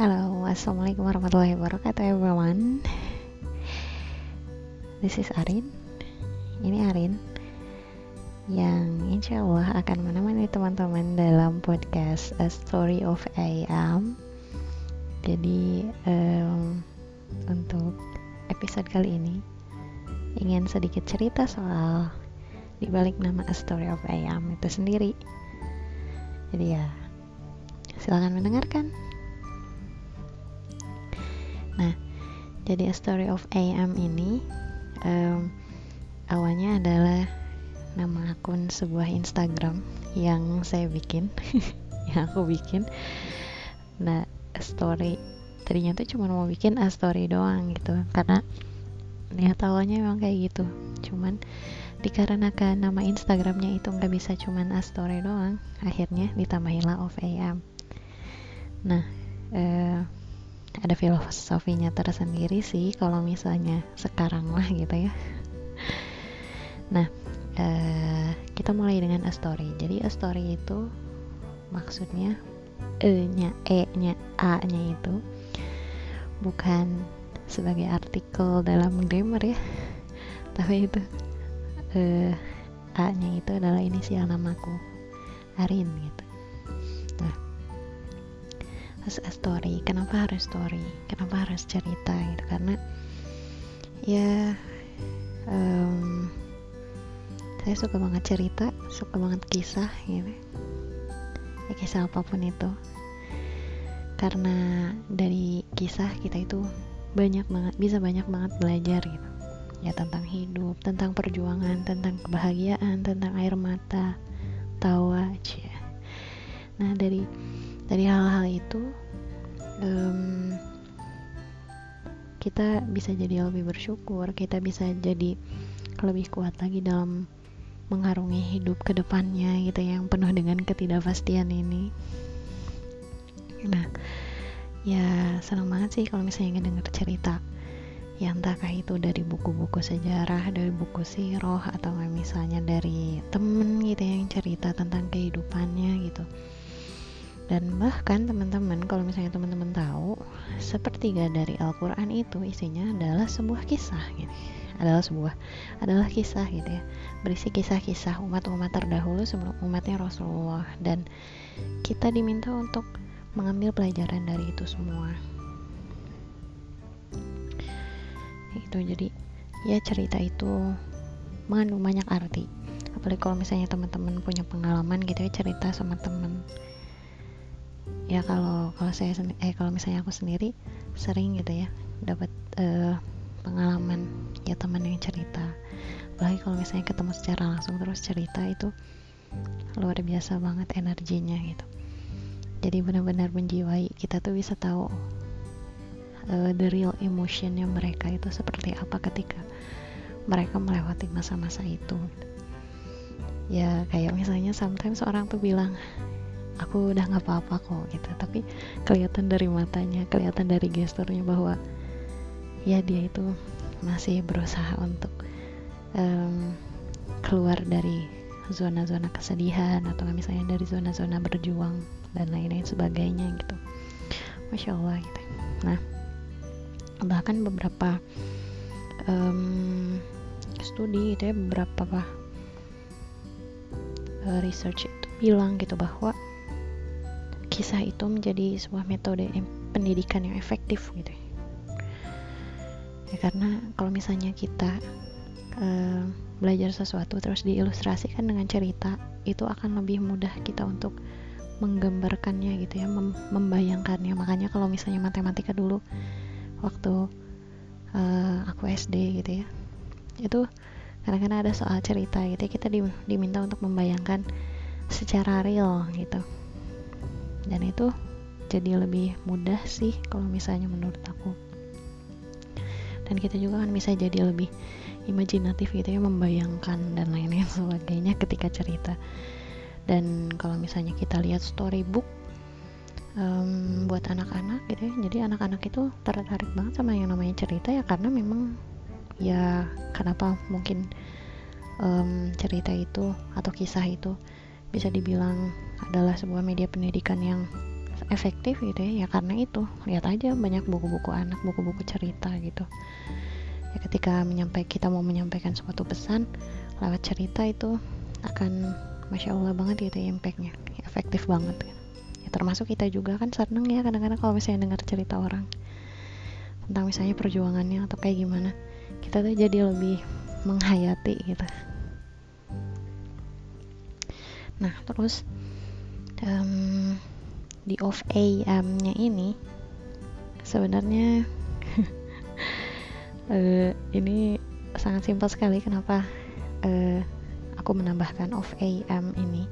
Halo, assalamualaikum warahmatullahi wabarakatuh, everyone. This is Arin. Ini Arin yang insya Allah akan menemani teman-teman dalam podcast A Story of Am. Jadi um, untuk episode kali ini ingin sedikit cerita soal dibalik nama A Story of Am itu sendiri. Jadi ya, silakan mendengarkan. Nah, jadi A Story of AM ini um, awalnya adalah nama akun sebuah Instagram yang saya bikin, yang aku bikin. Nah, story tadinya tuh cuma mau bikin a story doang gitu, karena niat awalnya memang kayak gitu. Cuman dikarenakan nama Instagramnya itu nggak bisa cuman a story doang, akhirnya ditambahinlah of AM. Nah, uh, ada filosofinya tersendiri sih kalau misalnya sekarang lah gitu ya. Nah uh, kita mulai dengan a story. Jadi a story itu maksudnya e nya e nya a nya itu bukan sebagai artikel dalam grammar ya. Tapi itu uh, a nya itu adalah inisial namaku Arin gitu harus story. Kenapa harus story? Kenapa harus cerita gitu? Karena ya um, saya suka banget cerita suka banget kisah gitu. Ya, kisah apa pun itu. Karena dari kisah kita itu banyak banget bisa banyak banget belajar gitu. Ya tentang hidup tentang perjuangan tentang kebahagiaan tentang air mata tawa cia. Nah dari dari hal-hal itu um, kita bisa jadi lebih bersyukur kita bisa jadi lebih kuat lagi dalam mengarungi hidup ke depannya gitu yang penuh dengan ketidakpastian ini. Nah ya senang banget sih kalau misalnya ngedenger cerita ya entahkah itu dari buku-buku sejarah dari buku siroh atau misalnya dari temen gitu yang cerita tentang kehidupannya gitu dan bahkan teman-teman kalau misalnya teman-teman tahu sepertiga dari Al-Quran itu isinya adalah sebuah kisah gitu. Adalah sebuah adalah kisah gitu ya. Berisi kisah-kisah umat-umat terdahulu sebelum umatnya Rasulullah. Dan kita diminta untuk mengambil pelajaran dari itu semua. Itu jadi ya cerita itu mengandung banyak arti. Apalagi kalau misalnya teman-teman punya pengalaman gitu ya cerita sama teman ya kalau kalau saya eh kalau misalnya aku sendiri sering gitu ya dapat uh, pengalaman ya teman yang cerita. Apalagi kalau misalnya ketemu secara langsung terus cerita itu luar biasa banget energinya gitu. Jadi benar-benar menjiwai kita tuh bisa tahu uh, the real emotionnya mereka itu seperti apa ketika mereka melewati masa-masa itu. Ya kayak misalnya sometimes orang tuh bilang aku udah nggak apa-apa kok gitu. Tapi kelihatan dari matanya kelihatan dari gesturnya bahwa ya dia itu masih berusaha untuk um, keluar dari zona-zona kesedihan atau misalnya dari zona-zona berjuang dan lain-lain sebagainya gitu. Masya allah gitu. Nah bahkan beberapa um, studi gitu ya beberapa uh, research itu bilang gitu bahwa kisah itu menjadi sebuah metode pendidikan yang efektif gitu. Ya karena kalau misalnya kita uh, belajar sesuatu terus diilustrasikan dengan cerita itu akan lebih mudah kita untuk menggambarkannya gitu ya mem membayangkannya. Makanya kalau misalnya matematika dulu waktu uh, aku SD gitu ya itu kadang-kadang ada soal cerita gitu ya kita di, diminta untuk membayangkan secara real gitu dan itu jadi lebih mudah sih kalau misalnya menurut aku. Dan kita juga kan bisa jadi lebih imajinatif gitu ya membayangkan dan lain-lain sebagainya ketika cerita. Dan kalau misalnya kita lihat storybook um, buat anak-anak gitu ya jadi anak-anak itu tertarik banget sama yang namanya cerita ya karena memang ya kenapa mungkin um, cerita itu atau kisah itu bisa dibilang adalah sebuah media pendidikan yang efektif gitu ya. Ya karena itu lihat aja banyak buku-buku anak buku-buku cerita gitu. Ya ketika menyampaikan kita mau menyampaikan suatu pesan lewat cerita itu akan masya allah banget gitu ya impactnya. Efektif banget gitu. ya termasuk kita juga kan seneng ya kadang-kadang kalau misalnya dengar cerita orang. Tentang misalnya perjuangannya atau kayak gimana. Kita tuh jadi lebih menghayati gitu. Nah terus um, di off AM nya ini sebenarnya uh, ini sangat simpel sekali. Kenapa? Uh, aku menambahkan off AM ini.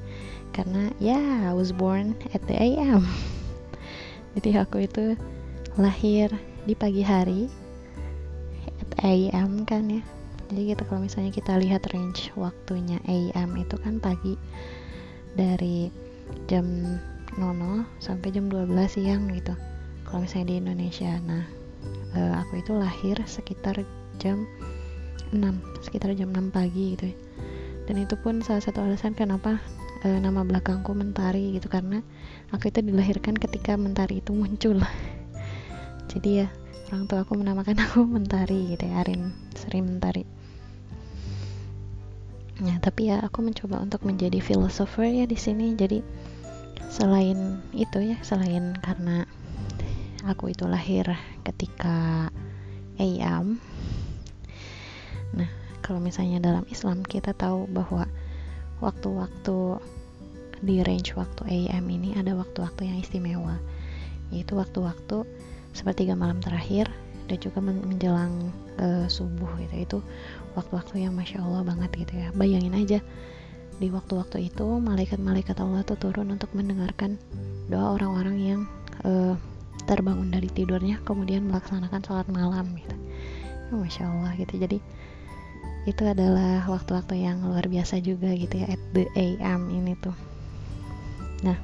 Karena ya yeah, I was born at the AM jadi aku itu lahir di pagi hari at AM kan ya. Jadi kita kalau misalnya kita lihat range waktunya AM itu kan pagi dari jam 00 sampai jam 12 siang gitu. Kalau misalnya di Indonesia nah uh, aku itu lahir sekitar jam 6 sekitar jam 6 pagi gitu ya. Dan itu pun salah satu alasan kenapa uh, nama belakangku Mentari gitu karena aku itu dilahirkan ketika Mentari itu muncul. Jadi ya orang tua aku menamakan aku Mentari gitu ya Arin Sri Mentari Ya, tapi ya aku mencoba untuk menjadi philosopher ya di sini. Jadi selain itu ya, selain karena aku itu lahir ketika AM. Nah, kalau misalnya dalam Islam kita tahu bahwa waktu-waktu di range waktu AM ini ada waktu-waktu yang istimewa, yaitu waktu-waktu sepertiga malam terakhir dan juga menjelang uh, subuh gitu itu waktu-waktu yang masya Allah banget gitu ya. Bayangin aja di waktu-waktu itu malaikat-malaikat Allah tuh turun untuk mendengarkan doa orang-orang yang uh, terbangun dari tidurnya kemudian melaksanakan sholat malam gitu. Ya, masya Allah gitu. Jadi itu adalah waktu-waktu yang luar biasa juga gitu ya at the AM ini tuh. Nah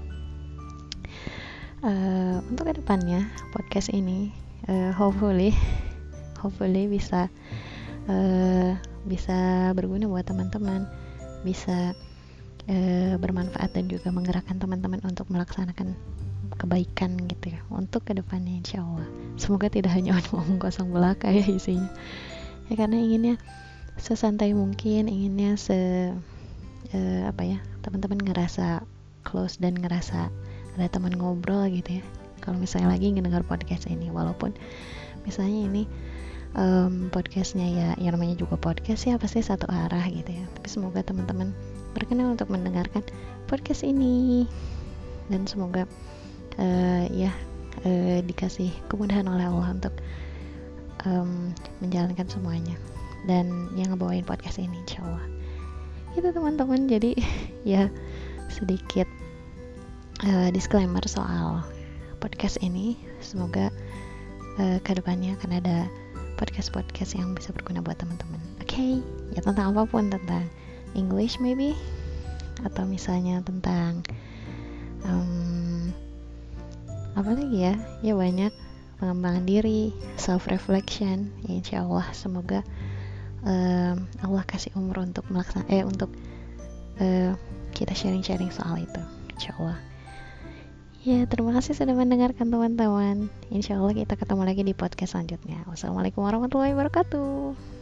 uh, untuk ke depannya podcast ini uh, hopefully hopefully bisa uh, bisa berguna buat teman-teman bisa uh, bermanfaat dan juga menggerakkan teman-teman untuk melaksanakan kebaikan gitu ya untuk ke depannya insya Allah. Semoga tidak hanya ngomong kosong belaka ya isinya. Ya karena inginnya sesantai mungkin inginnya se uh, apa ya teman-teman ngerasa close dan ngerasa ada teman ngobrol gitu ya. Kalau misalnya lagi ngedengar podcast ini walaupun misalnya ini um, podcastnya ya yang namanya juga podcast ya pasti satu arah gitu ya. Tapi semoga teman-teman berkenan untuk mendengarkan podcast ini. Dan semoga uh, ya uh, dikasih kemudahan oleh Allah untuk um, menjalankan semuanya. Dan yang ngebawain podcast ini insya Allah. Itu teman-teman. Jadi ya sedikit uh, disclaimer soal podcast ini. Semoga uh, ke depannya akan ada podcast-podcast yang bisa berguna buat teman-teman. Oke, okay? ya tentang apa pun tentang English maybe atau misalnya tentang um, apa lagi ya? Ya banyak pengembangan diri, self reflection. Ya insya Allah semoga um, Allah kasih umur untuk melaksanakan eh untuk uh, kita sharing-sharing soal itu. Insya Allah. Ya, terima kasih sudah mendengarkan teman-teman. Insya Allah kita ketemu lagi di podcast selanjutnya. Wassalamualaikum warahmatullahi wabarakatuh.